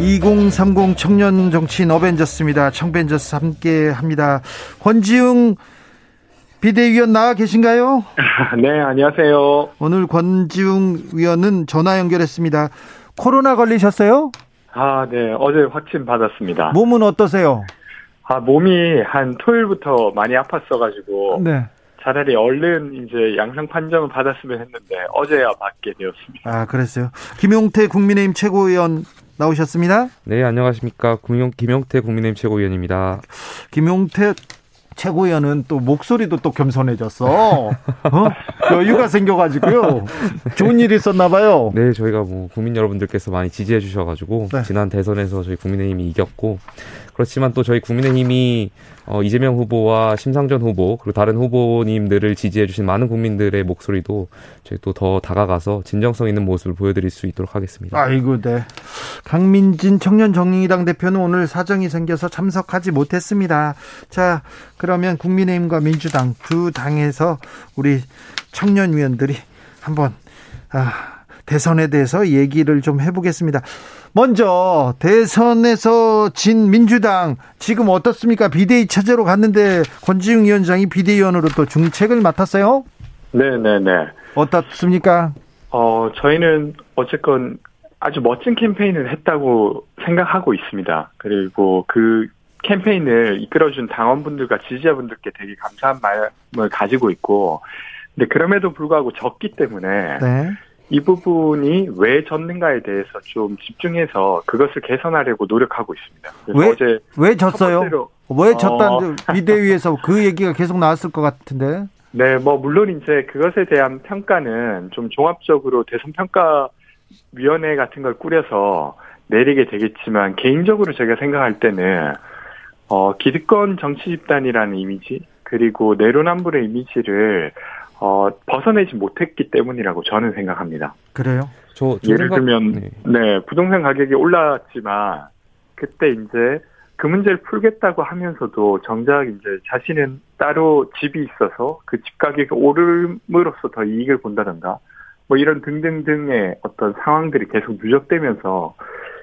2030 청년 정치인 어벤져스입니다. 청벤져스 함께 합니다. 권지웅 비대위원 나와 계신가요? 네, 안녕하세요. 오늘 권지웅 위원은 전화 연결했습니다. 코로나 걸리셨어요? 아, 네. 어제 확진 받았습니다. 몸은 어떠세요? 아, 몸이 한 토요일부터 많이 아팠어가지고. 네. 차라리 얼른 이제 양성 판정을 받았으면 했는데 어제야 받게 되었습니다. 아, 그랬어요. 김용태 국민의힘 최고위원 나오셨습니다. 네, 안녕하십니까. 김용, 김용태 국민의힘 최고위원입니다. 김용태 최고위원은 또 목소리도 또 겸손해졌어. 어? 여유가 생겨가지고요. 좋은 일이 있었나 봐요. 네, 저희가 뭐 국민 여러분들께서 많이 지지해 주셔가지고 네. 지난 대선에서 저희 국민의힘이 이겼고 그렇지만 또 저희 국민의힘이 어, 이재명 후보와 심상전 후보 그리고 다른 후보님들을 지지해 주신 많은 국민들의 목소리도 저희 또 더 다가가서 진정성 있는 모습을 보여드릴 수 있도록 하겠습니다. 아이고, 네. 강민진 청년정의당 대표는 오늘 사정이 생겨서 참석하지 못했습니다. 자, 그러면 국민의힘과 민주당 두 당에서 우리 청년 위원들이 한번 아, 대선에 대해서 얘기를 좀 해보겠습니다. 먼저 대선에서 진 민주당 지금 어떻습니까? 비대위 체제로 갔는데 권지웅 위원장이 비대위원으로 또 중책을 맡았어요. 네네네. 어떻습니까? 어, 저희는 어쨌건 아주 멋진 캠페인을 했다고 생각하고 있습니다. 그리고 그 캠페인을 이끌어준 당원분들과 지지자분들께 되게 감사한 마음을 가지고 있고, 근데 그럼에도 불구하고 졌기 때문에 네. 이 부분이 왜 졌는가에 대해서 좀 집중해서 그것을 개선하려고 노력하고 있습니다. 왜? 어제 왜첫 졌어요? 왜 졌다는 어. 비대위에서 그 얘기가 계속 나왔을 것 같은데. 네, 뭐 물론 이제 그것에 대한 평가는 좀 종합적으로 대선 평가 위원회 같은 걸 꾸려서 내리게 되겠지만 개인적으로 제가 생각할 때는 어 기득권 정치 집단이라는 이미지 그리고 내로남불의 이미지를 어 벗어내지 못했기 때문이라고 저는 생각합니다. 그래요? 저, 저 예를 생각- 들면 네. 네, 부동산 가격이 올랐지만 그때 이제 그 문제를 풀겠다고 하면서도 정작 이제 자신은 따로 집이 있어서 그 집 가격이 오름으로써 더 이익을 본다던가 뭐 이런 등등등의 어떤 상황들이 계속 누적되면서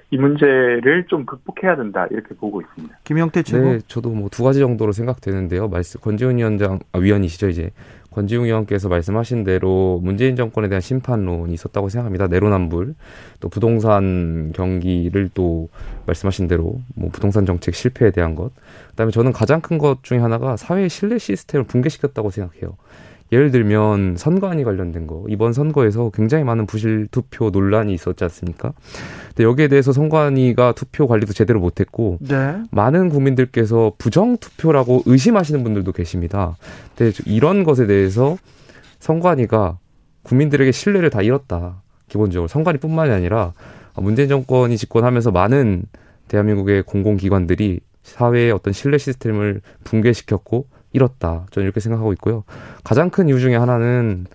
이 문제를 좀 극복해야 된다 이렇게 보고 있습니다. 김영태 최고. 네, 저도 뭐 두 가지 정도로 생각되는데요. 말씀 권지훈 위원장 아, 위원이시죠 이제 권지웅 의원께서 말씀하신 대로 문재인 정권에 대한 심판론이 있었다고 생각합니다. 내로남불 또 부동산 경기를 또 말씀하신 대로 뭐 부동산 정책 실패에 대한 것. 그다음에 저는 가장 큰 것 중에 하나가 사회 신뢰 시스템을 붕괴시켰다고 생각해요. 예를 들면 선관위 관련된 거 이번 선거에서 굉장히 많은 부실 투표 논란이 있었지 않습니까? 근데 여기에 대해서 선관위가 투표 관리도 제대로 못했고 네. 많은 국민들께서 부정 투표라고 의심하시는 분들도 계십니다. 근데 이런 것에 대해서 선관위가 국민들에게 신뢰를 다 잃었다. 기본적으로 선관위뿐만이 아니라 문재인 정권이 집권하면서 많은 대한민국의 공공기관들이 사회의 어떤 신뢰 시스템을 붕괴시켰고 잃었다. 저는 이렇게 생각하고 있고요. 가장 큰 이유 중에 하나는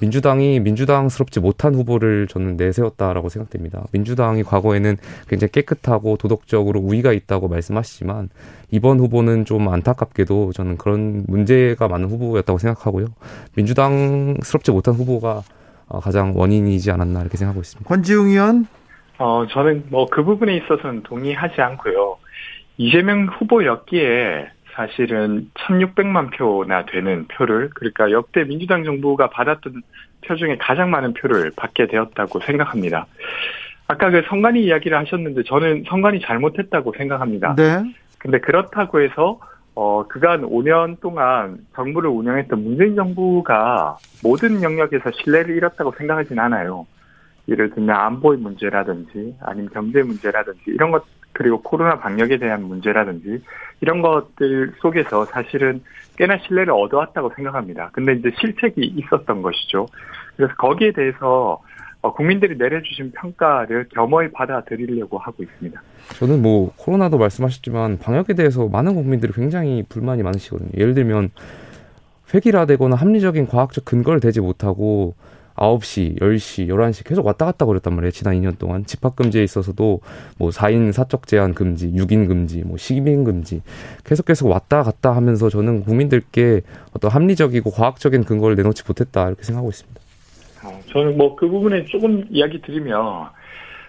민주당이 민주당스럽지 못한 후보를 저는 내세웠다라고 생각됩니다. 민주당이 과거에는 굉장히 깨끗하고 도덕적으로 우위가 있다고 말씀하시지만 이번 후보는 좀 안타깝게도 저는 그런 문제가 많은 후보였다고 생각하고요. 민주당스럽지 못한 후보가 어, 가장 원인이지 않았나 이렇게 생각하고 있습니다. 권지웅 의원. 어, 저는 뭐 그 부분에 있어서는 동의하지 않고요. 이재명 후보였기에 사실은 1600만 표나 되는 표를, 그러니까 역대 민주당 정부가 받았던 표 중에 가장 많은 표를 받게 되었다고 생각합니다. 아까 그 선관위 이야기를 하셨는데 저는 선관위 잘못했다고 생각합니다. 네. 근데 그렇다고 해서 어 그간 5년 동안 정부를 운영했던 문재인 정부가 모든 영역에서 신뢰를 잃었다고 생각하진 않아요. 예를 들면 안보의 문제라든지 아니면 경제 문제라든지 이런 것 그리고 코로나 방역에 대한 문제라든지 이런 것들 속에서 사실은 꽤나 신뢰를 얻어왔다고 생각합니다. 근데 이제 실책이 있었던 것이죠. 그래서 거기에 대해서 어, 국민들이 내려주신 평가를 겸허히 받아들이려고 하고 있습니다. 저는 뭐 코로나도 말씀하셨지만 방역에 대해서 많은 국민들이 굉장히 불만이 많으시거든요. 예를 들면 획일화되거나 합리적인 과학적 근거를 대지 못하고 9시, 10시, 11시 계속 왔다 갔다 그랬단 말이에요. 지난 2년 동안. 집합금지에 있어서도 뭐 4인 사적 제한 금지, 6인 금지, 뭐 10인 금지 계속 계속 왔다 갔다 하면서 저는 국민들께 어떤 합리적이고 과학적인 근거를 내놓지 못했다 이렇게 생각하고 있습니다. 어, 저는 뭐 그 부분에 조금 이야기 드리면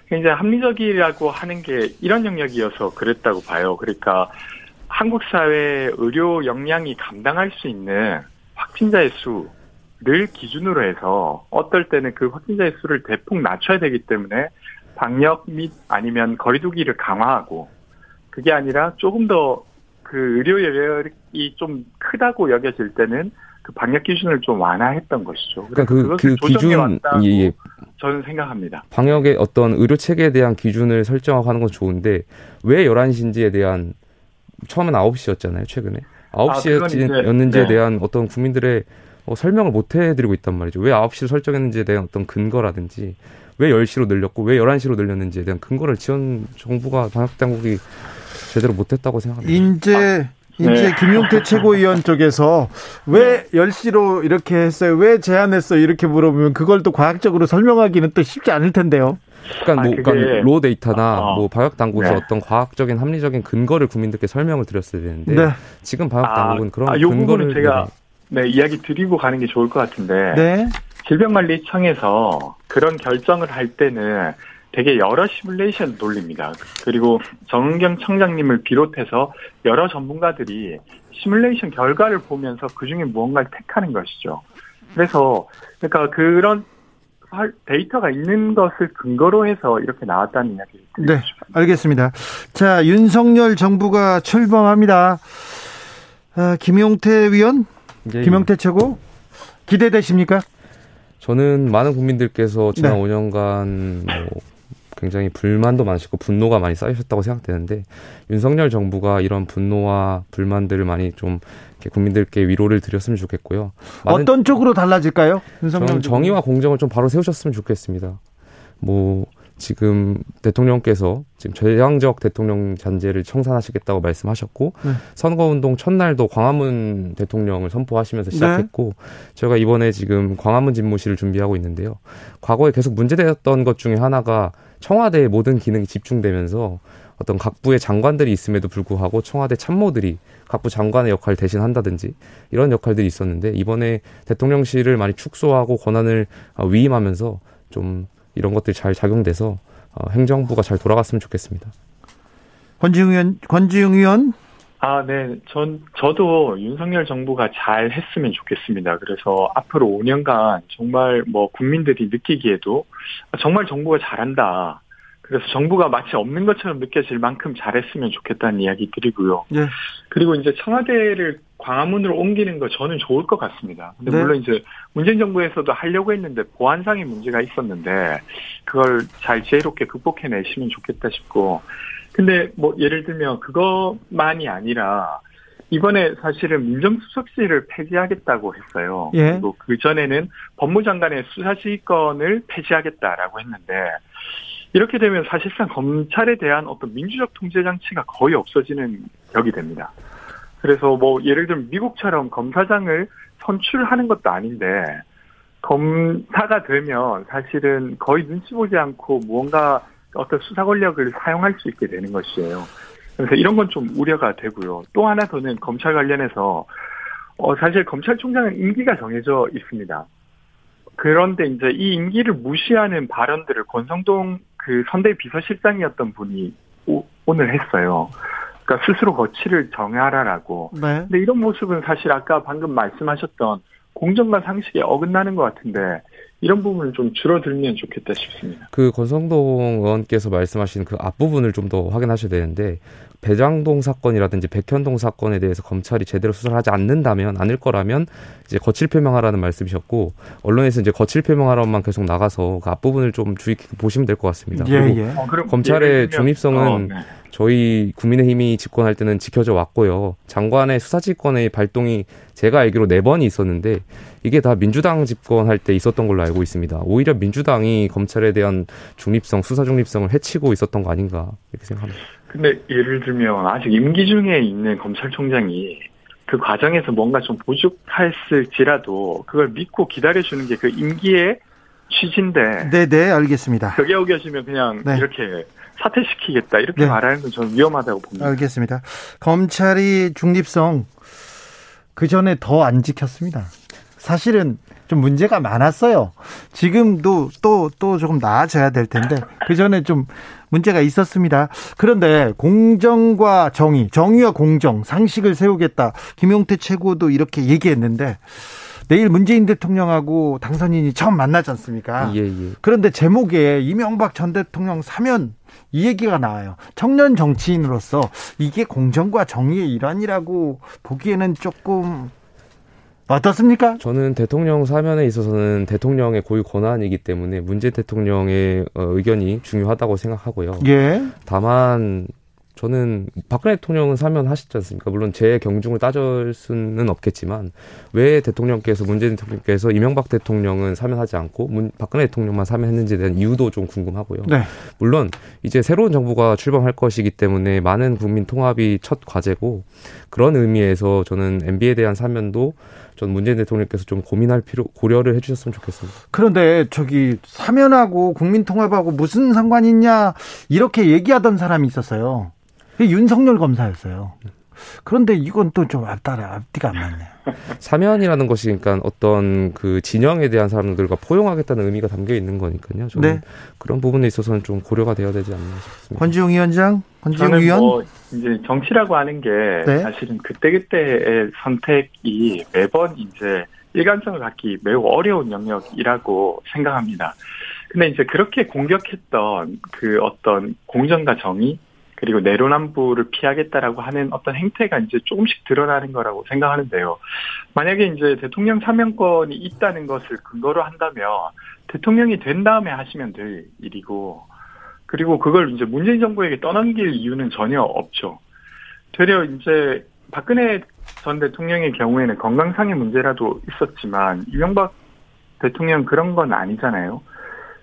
굉장히 합리적이라고 하는 게 이런 영역이어서 그랬다고 봐요. 그러니까 한국 사회 의료 역량이 감당할 수 있는 확진자의 수 를 기준으로 해서 어떨 때는 그 확진자의 수를 대폭 낮춰야 되기 때문에 방역 및 아니면 거리두기를 강화하고 그게 아니라 조금 더 그 의료 여력이 좀 크다고 여겨질 때는 그 방역 기준을 좀 완화했던 것이죠. 그러니까 그, 그 기준, 예, 예. 저는 생각합니다. 방역의 어떤 의료 체계에 대한 기준을 설정하고 하는 건 좋은데 왜 11시인지에 대한 처음엔 9시였잖아요, 최근에. 그건 이제, 9시였는지에 네. 대한 어떤 국민들의 어, 설명을 못 해드리고 있단 말이죠. 왜 9시를 설정했는지에 대한 어떤 근거라든지 왜 10시로 늘렸고 왜 11시로 늘렸는지에 대한 근거를 지원 정부가 방역 당국이 제대로 못했다고 생각합니다. 인제 인제 네. 김용태 최고위원 쪽에서 왜 10시로 이렇게 했어요? 왜 제한했어요? 이렇게 물어보면 그걸 또 과학적으로 설명하기는 또 쉽지 않을 텐데요. 그러니까 뭐 아, 그게- 그러니까 로 데이터나 어. 뭐 방역 당국에서 네. 어떤 과학적인 합리적인 근거를 국민들께 설명을 드렸어야 되는데 네. 지금 방역 아, 당국은 그런 아, 요 근거를 제가 네, 이야기 드리고 가는 게 좋을 것 같은데 네. 질병관리청에서 그런 결정을 할 때는 되게 여러 시뮬레이션 돌립니다. 그리고 정은경 청장님을 비롯해서 여러 전문가들이 시뮬레이션 결과를 보면서 그 중에 무언가를 택하는 것이죠. 그래서 그러니까 그런 할- 데이터가 있는 것을 근거로 해서 이렇게 나왔다는 이야기를 드리고 네, 싶습니다. 알겠습니다. 자, 윤석열 정부가 출범합니다. 아, 김용태 위원, 이제 김용태 최고 기대되십니까? 저는 많은 국민들께서 지난 네. 5년간 뭐 굉장히 불만도 많으시고 분노가 많이 쌓이셨다고 생각되는데 윤석열 정부가 이런 분노와 불만들을 많이 좀 국민들께 위로를 드렸으면 좋겠고요. 어떤 쪽으로 달라질까요? 윤석열? 정의와 공정을 좀 바로 세우셨으면 좋겠습니다. 뭐 지금 대통령께서 지금 재앙적 대통령 잔재를 청산하시겠다고 말씀하셨고 네. 선거운동 첫날도 광화문 대통령을 선포하시면서 시작했고 저희가 이번에 지금 광화문 집무실을 준비하고 있는데요. 과거에 계속 문제되었던 것 중에 하나가 청와대의 모든 기능이 집중되면서 어떤 각 부의 장관들이 있음에도 불구하고 청와대 참모들이 각부 장관의 역할을 대신한다든지 이런 역할들이 있었는데 이번에 대통령실을 많이 축소하고 권한을 어, 위임하면서 좀 이런 것들이 잘 작용돼서 어, 행정부가 잘 돌아갔으면 좋겠습니다. 권지웅 의원, 권지웅 의원, 아, 네. 전, 저도 윤석열 정부가 잘 했으면 좋겠습니다. 그래서 앞으로 5년간 정말 뭐 국민들이 느끼기에도 정말 정부가 잘한다. 그래서 정부가 마치 없는 것처럼 느껴질 만큼 잘했으면 좋겠다는 이야기 드리고요. 네. 그리고 이제 청와대를 광화문으로 옮기는 거 저는 좋을 것 같습니다. 근데 네. 물론 이제 문재인 정부에서도 하려고 했는데 보안상의 문제가 있었는데 그걸 잘 지혜롭게 극복해내시면 좋겠다 싶고 근데 뭐 예를 들면 그것만이 아니라 이번에 사실은 민정수석실을 폐지하겠다고 했어요. 예. 그리고 그 전에는 법무장관의 수사지휘권을 폐지하겠다라고 했는데 이렇게 되면 사실상 검찰에 대한 어떤 민주적 통제 장치가 거의 없어지는 격이 됩니다. 그래서 뭐 예를 들면 미국처럼 검사장을 선출하는 것도 아닌데 검사가 되면 사실은 거의 눈치 보지 않고 무언가 어떤 수사 권력을 사용할 수 있게 되는 것이에요. 그래서 이런 건 좀 우려가 되고요. 또 하나 더는 검찰 관련해서 어 사실 검찰총장은 임기가 정해져 있습니다. 그런데 이제 이 임기를 무시하는 발언들을 권성동 그 선대 비서실장이었던 분이 오, 오늘 했어요. 그러니까 스스로 거취를 정하라라고. 네. 근데 이런 모습은 사실 아까 방금 말씀하셨던 공정과 상식에 어긋나는 것 같은데 이런 부분을 좀 줄어들면 좋겠다 싶습니다. 그 권성동 의원께서 말씀하신 그 앞부분을 좀 더 확인하셔야 되는데 배장동 사건이라든지 백현동 사건에 대해서 검찰이 제대로 수사를 하지 않는다면 않을 거라면 이제 거칠 표명하라는 말씀이셨고 언론에서 이제 거칠 표명하라만 계속 나가서 그 앞부분을 좀 주의 깊게 보시면 될 것 같습니다. 예, 그리고 예. 어, 그럼 검찰의 들면- 중립성은 어, 네. 저희 국민의힘이 집권할 때는 지켜져 왔고요. 장관의 수사지휘권의 발동이 제가 알기로 네 번이 있었는데 이게 다 민주당 집권할 때 있었던 걸로 알고 있습니다. 오히려 민주당이 검찰에 대한 중립성, 수사 중립성을 해치고 있었던 거 아닌가 이렇게 생각합니다. 근데 예를 들면 아직 임기 중에 있는 검찰총장이 그 과정에서 뭔가 좀 부족했을지라도 그걸 믿고 기다려주는 게 그 임기의 취지인데 네, 네, 알겠습니다. 그게 오겨지면 그냥 네. 이렇게 사퇴시키겠다 이렇게 네. 말하는 건 저는 위험하다고 봅니다. 알겠습니다. 검찰이 중립성 그 전에 더 안 지켰습니다. 사실은 좀 문제가 많았어요. 지금도 또, 또 조금 나아져야 될 텐데, 그 전에 좀 문제가 있었습니다. 그런데 공정과 정의, 정의와 공정, 상식을 세우겠다. 김용태 최고도 이렇게 얘기했는데, 내일 문재인 대통령하고 당선인이 처음 만나지 않습니까? 예, 예. 그런데 제목에 이명박 전 대통령 사면 이 얘기가 나와요. 청년 정치인으로서 이게 공정과 정의의 일환이라고 보기에는 조금 어떻습니까? 저는 대통령 사면에 있어서는 대통령의 고유 권한이기 때문에 문재인 대통령의 어, 의견이 중요하다고 생각하고요. 예. 다만 저는 박근혜 대통령은 사면하셨지 않습니까? 물론 제 경중을 따질 수는 없겠지만 왜 대통령께서 문재인 대통령께서 이명박 대통령은 사면하지 않고 문, 박근혜 대통령만 사면했는지에 대한 이유도 좀 궁금하고요. 네. 물론 이제 새로운 정부가 출범할 것이기 때문에 많은 국민 통합이 첫 과제고 그런 의미에서 저는 MB에 대한 사면도 전 문재인 대통령께서 좀 고민할 필요 고려를 해주셨으면 좋겠습니다. 그런데 저기 사면하고 국민통합하고 무슨 상관이 있냐 이렇게 얘기하던 사람이 있었어요. 윤석열 검사였어요. 그런데 이건 또 좀 앞따라 앞뒤가 안 맞네요. 사면이라는 것이 그러니까 어떤 그 진영에 대한 사람들과 포용하겠다는 의미가 담겨 있는 거니까요. 저는 네. 그런 부분에 있어서는 좀 고려가 되어야 되지 않나 싶습니다. 권지웅 위원장, 권지웅 저는 위원. 뭐 이제 정치라고 하는 게 네. 사실은 그때 그때의 선택이 매번 이제 일관성을 갖기 매우 어려운 영역이라고 생각합니다. 근데 이제 그렇게 공격했던 그 어떤 공정과 정의 그리고 내로남불을 피하겠다라고 하는 어떤 행태가 이제 조금씩 드러나는 거라고 생각하는데요. 만약에 이제 대통령 사면권이 있다는 것을 근거로 한다면 대통령이 된 다음에 하시면 될 일이고 그리고 그걸 이제 문재인 정부에게 떠넘길 이유는 전혀 없죠. 되려 이제 박근혜 전 대통령의 경우에는 건강상의 문제라도 있었지만 이명박 대통령 그런 건 아니잖아요.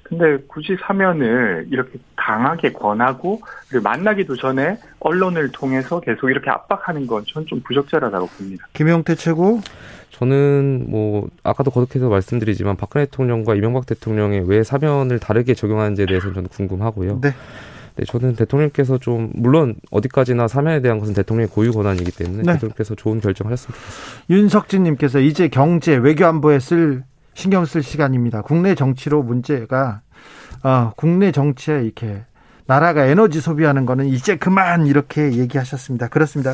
근데 굳이 사면을 이렇게 강하게 권하고 그리고 만나기도 전에 언론을 통해서 계속 이렇게 압박하는 건전좀 부적절하다고 봅니다. 김용태 최고. 저는 뭐 아까도 거듭해서 말씀드리지만 박근혜 대통령과 이명박 대통령의 왜 사면을 다르게 적용하는지에 대해서는 저는 궁금하고요. 네. 네, 저는 대통령께서 좀 물론 어디까지나 사면에 대한 것은 대통령의 고유 권한이기 때문에 네. 대통령께서 좋은 결정하셨으면 좋겠습니다. 윤석진님께서 이제 경제 외교 안보에 쓸 신경 쓸 시간입니다. 국내 정치로 문제가 어, 국내 정치에 이렇게 나라가 에너지 소비하는 거는 이제 그만 이렇게 얘기하셨습니다. 그렇습니다.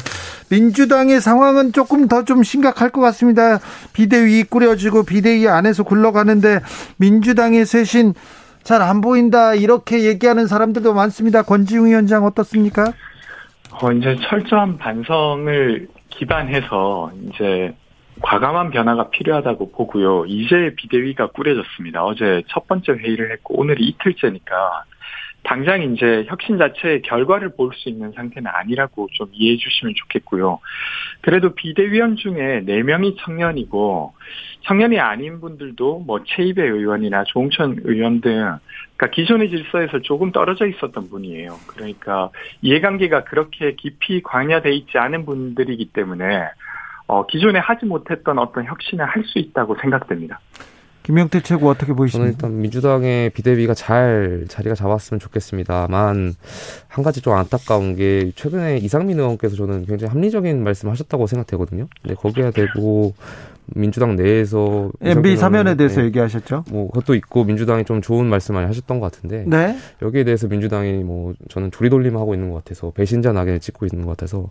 민주당의 상황은 조금 더 좀 심각할 것 같습니다. 비대위 꾸려지고 비대위 안에서 굴러가는데 민주당의 쇄신 잘 안 보인다 이렇게 얘기하는 사람들도 많습니다. 권지웅 위원장 어떻습니까? 어, 이제 철저한 반성을 기반해서 이제 과감한 변화가 필요하다고 보고요. 이제 비대위가 꾸려졌습니다. 어제 첫 번째 회의를 했고 오늘이 이틀째니까 당장 이제 혁신 자체의 결과를 볼 수 있는 상태는 아니라고 좀 이해해 주시면 좋겠고요. 그래도 비대위원 중에 4명이 청년이고 청년이 아닌 분들도 뭐 최이배 의원이나 조홍천 의원 등 그러니까 기존의 질서에서 조금 떨어져 있었던 분이에요. 그러니까 이해관계가 그렇게 깊이 광야돼 있지 않은 분들이기 때문에 어, 기존에 하지 못했던 어떤 혁신을 할 수 있다고 생각됩니다. 김영태 최고 어떻게 저는 보이십니까? 일단 민주당의 비대위가 잘 자리가 잡았으면 좋겠습니다만 한 가지 좀 안타까운 게 최근에 이상민 의원께서 저는 굉장히 합리적인 말씀하셨다고 생각되거든요. 근데 거기에 대고 민주당 내에서 MB 사면에 대해서 네, 얘기하셨죠? 뭐 그것도 있고 민주당이 좀 좋은 말씀 많이 하셨던 것 같은데 네. 여기에 대해서 민주당이 뭐 저는 조리돌림 하고 있는 것 같아서 배신자 낙인을 찍고 있는 것 같아서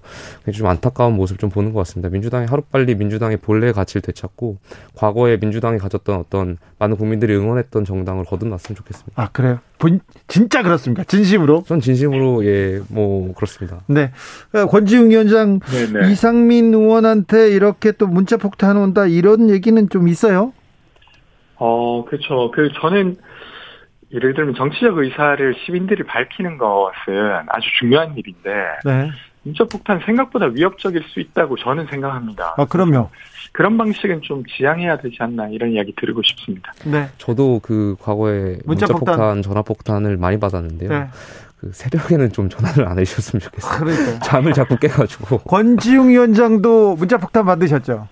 좀 안타까운 모습 좀 보는 것 같습니다. 민주당이 하루빨리 민주당의 본래 가치를 되찾고 과거에 민주당이 가졌던 어떤 많은 국민들이 응원했던 정당을 거듭났으면 좋겠습니다. 아 그래요? 본, 진짜 그렇습니까? 진심으로? 전 진심으로 예 뭐 그렇습니다. 네. 어, 권지웅 위원장 네네. 이상민 의원한테 이렇게 또 문자 폭탄 온다 이런 얘기는 좀 있어요? 어, 그렇죠. 그 저는 예를 들면 정치적 의사를 시민들이 밝히는 것은 아주 중요한 일인데 네. 문자폭탄 생각보다 위협적일 수 있다고 저는 생각합니다. 아, 그럼요. 그런 방식은 좀 지양해야 되지 않나 이런 이야기 드리고 싶습니다. 네. 저도 그 과거에 문자 문자, 폭탄, 폭탄, 전화 폭탄을 많이 받았는데요. 네. 그 새벽에는 좀 전화를 안 해주셨으면 좋겠어요. 그러니까. 잠을 자꾸 깨가지고. 권지웅 위원장도 문자 폭탄 받으셨죠?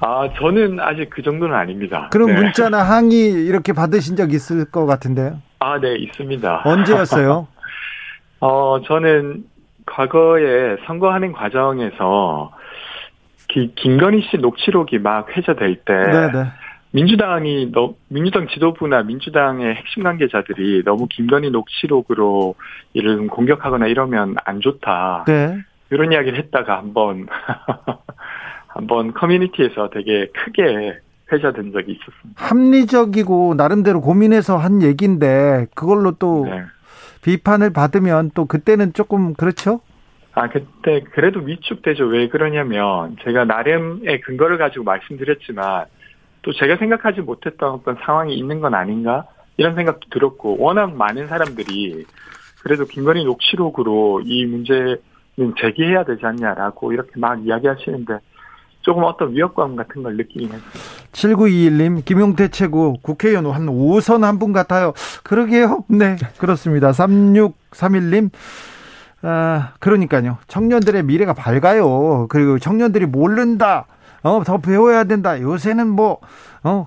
아, 저는 아직 그 정도는 아닙니다. 그럼 네. 문자나 항의 이렇게 받으신 적 있을 것 같은데요? 아, 네, 있습니다. 언제였어요? 어, 저는 과거에 선거하는 과정에서 기- 김건희 씨 녹취록이 막 회자될 때 네네. 민주당이 너, 민주당 지도부나 민주당의 핵심 관계자들이 너무 김건희 녹취록으로 이를 공격하거나 이러면 안 좋다. 네. 이런 이야기를 했다가 한번 한번 커뮤니티에서 되게 크게 회자된 적이 있었습니다. 합리적이고 나름대로 고민해서 한 얘기인데 그걸로 또 네. 비판을 받으면 또 그때는 조금 그렇죠? 아, 그때 그래도 위축되죠. 왜 그러냐면 제가 나름의 근거를 가지고 말씀드렸지만 또 제가 생각하지 못했던 어떤 상황이 있는 건 아닌가 이런 생각도 들었고 워낙 많은 사람들이 그래도 김건희 녹취록으로 이 문제는 제기해야 되지 않냐라고 이렇게 막 이야기하시는데 조금 어떤 위협감 같은 걸 느끼긴 했어요. 7921님, 김용태 최고 국회의원 한 5선 한 분 같아요. 그러게요. 네, 그렇습니다. 3631님, 아, 그러니까요. 청년들의 미래가 밝아요. 그리고 청년들이 모른다. 어, 더 배워야 된다. 요새는 뭐, 어,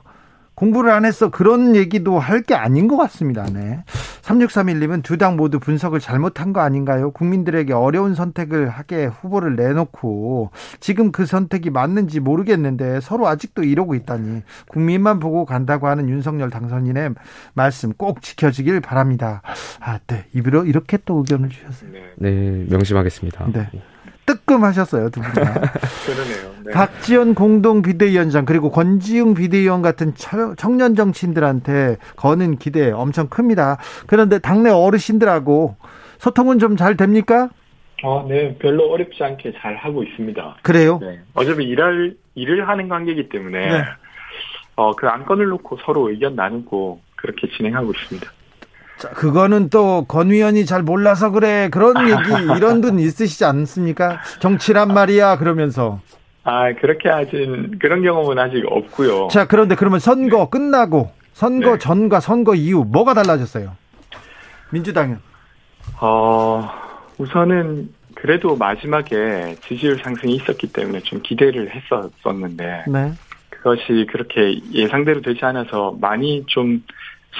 공부를 안 했어. 그런 얘기도 할 게 아닌 것 같습니다. 네. 3631님은 두 당 모두 분석을 잘못한 거 아닌가요? 국민들에게 어려운 선택을 하게 후보를 내놓고 지금 그 선택이 맞는지 모르겠는데 서로 아직도 이러고 있다니 국민만 보고 간다고 하는 윤석열 당선인의 말씀 꼭 지켜지길 바랍니다. 아, 네. 입으로 이렇게 또 의견을 주셨어요. 네, 네, 명심하겠습니다. 네. 뜨끔하셨어요, 두분 다. 그러네요. 네. 박지원 공동 비대위원장 그리고 권지웅 비대위원 같은 처- 청년 정치인들한테 거는 기대 엄청 큽니다. 그런데 당내 어르신들하고 소통은 좀 잘 됩니까? 어, 네, 별로 어렵지 않게 잘 하고 있습니다. 그래요? 네. 어차피 일할, 일을 하는 관계이기 때문에, 네. 어, 그 안건을 놓고 서로 의견 나누고 그렇게 진행하고 있습니다. 자, 그거는 또 권 위원이 잘 몰라서 그래. 그런 얘기 이런 분 있으시지 않습니까? 정치란 말이야 그러면서. 아, 그렇게 아직, 그런 경험은 아직 없고요. 자, 그런데 그러면 선거 끝나고 선거 네. 전과 선거 이후 뭐가 달라졌어요? 민주당은 어, 우선은 그래도 마지막에 지지율 상승이 있었기 때문에 좀 기대를 했었었는데, 네. 그것이 그렇게 예상대로 되지 않아서 많이 좀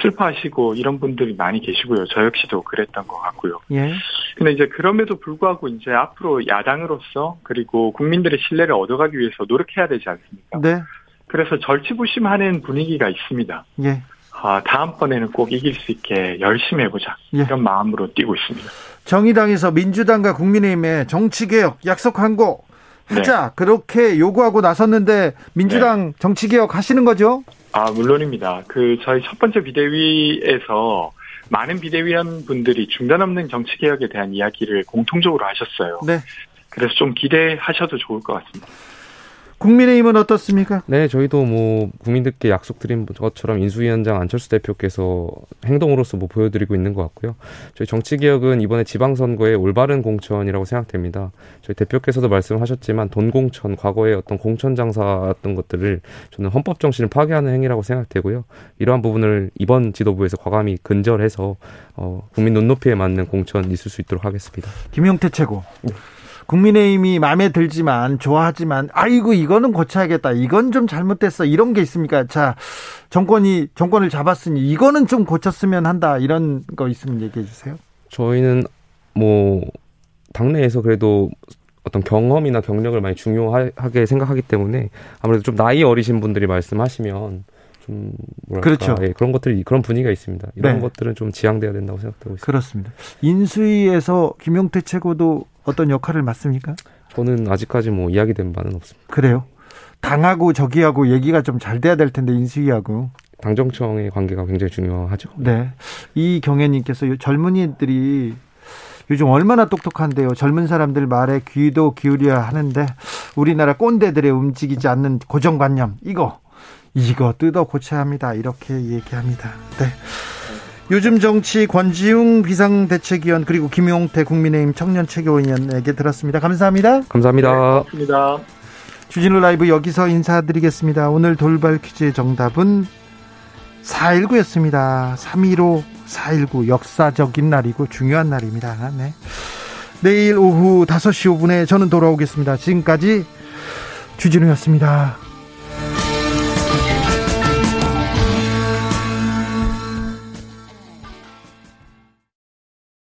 슬퍼하시고 이런 분들이 많이 계시고요. 저 역시도 그랬던 것 같고요. 예. 근데 이제 그럼에도 불구하고 이제 앞으로 야당으로서 그리고 국민들의 신뢰를 얻어가기 위해서 노력해야 되지 않습니까? 네. 그래서 절치부심하는 분위기가 있습니다. 예. 아, 다음번에는 꼭 이길 수 있게 열심히 해보자. 예. 이런 마음으로 뛰고 있습니다. 정의당에서 민주당과 국민의힘에 정치개혁 약속한 거 하자 네. 그렇게 요구하고 나섰는데 민주당 정치개혁 하시는 거죠? 아, 물론입니다. 그, 저희 첫 번째 비대위에서 많은 비대위원 분들이 중단 없는 정치 개혁에 대한 이야기를 공통적으로 하셨어요. 네. 그래서 좀 기대하셔도 좋을 것 같습니다. 국민의힘은 어떻습니까? 네, 저희도 뭐 국민들께 약속드린 것처럼 인수위원장 안철수 대표께서 행동으로서 뭐 보여드리고 있는 것 같고요. 저희 정치개혁은 이번에 지방선거의 올바른 공천이라고 생각됩니다. 저희 대표께서도 말씀하셨지만 돈 공천, 과거의 어떤 공천 장사였던 것들을 저는 헌법 정신을 파괴하는 행위라고 생각되고요. 이러한 부분을 이번 지도부에서 과감히 근절해서 어, 국민 눈높이에 맞는 공천 있을 수 있도록 하겠습니다. 김용태 최고. 국민의힘이 마음에 들지만 좋아하지만 아이고 이거는 고쳐야겠다. 이건 좀 잘못됐어. 이런 게 있습니까? 자, 정권이 정권을 잡았으니 이거는 좀 고쳤으면 한다. 이런 거 있으면 얘기해 주세요. 저희는 뭐 당내에서 그래도 어떤 경험이나 경력을 많이 중요하게 생각하기 때문에 아무래도 좀 나이 어리신 분들이 말씀하시면 좀 뭐랄까 그렇죠. 예, 그런 것들이 그런 분위기가 있습니다. 이런 네. 것들은 좀 지양돼야 된다고 생각되고 있습니다. 그렇습니다. 인수위에서 김용태 최고도 어떤 역할을 맡습니까? 저는 아직까지 뭐 이야기된 바는 없습니다. 그래요. 당하고 저기하고 얘기가 좀 잘 돼야 될 텐데 인수위하고. 당정청의 관계가 굉장히 중요하죠. 네. 이 경혜님께서 요 젊은이들이 요즘 얼마나 똑똑한데요. 젊은 사람들 말에 귀도 기울여야 하는데 우리나라 꼰대들의 움직이지 않는 고정관념 이거 이거 뜯어 고쳐야 합니다. 이렇게 얘기합니다. 네. 요즘 정치 권지웅 비상대책위원 그리고 김용태 국민의힘 청년최고위원에게 들었습니다. 감사합니다. 감사합니다. 네, 고맙습니다. 주진우 라이브 여기서 인사드리겠습니다. 오늘 돌발 퀴즈의 정답은 4.19였습니다. 3.15, 4.19 역사적인 날이고 중요한 날입니다. 네. 내일 오후 5시 5분에 저는 돌아오겠습니다. 지금까지 주진우였습니다.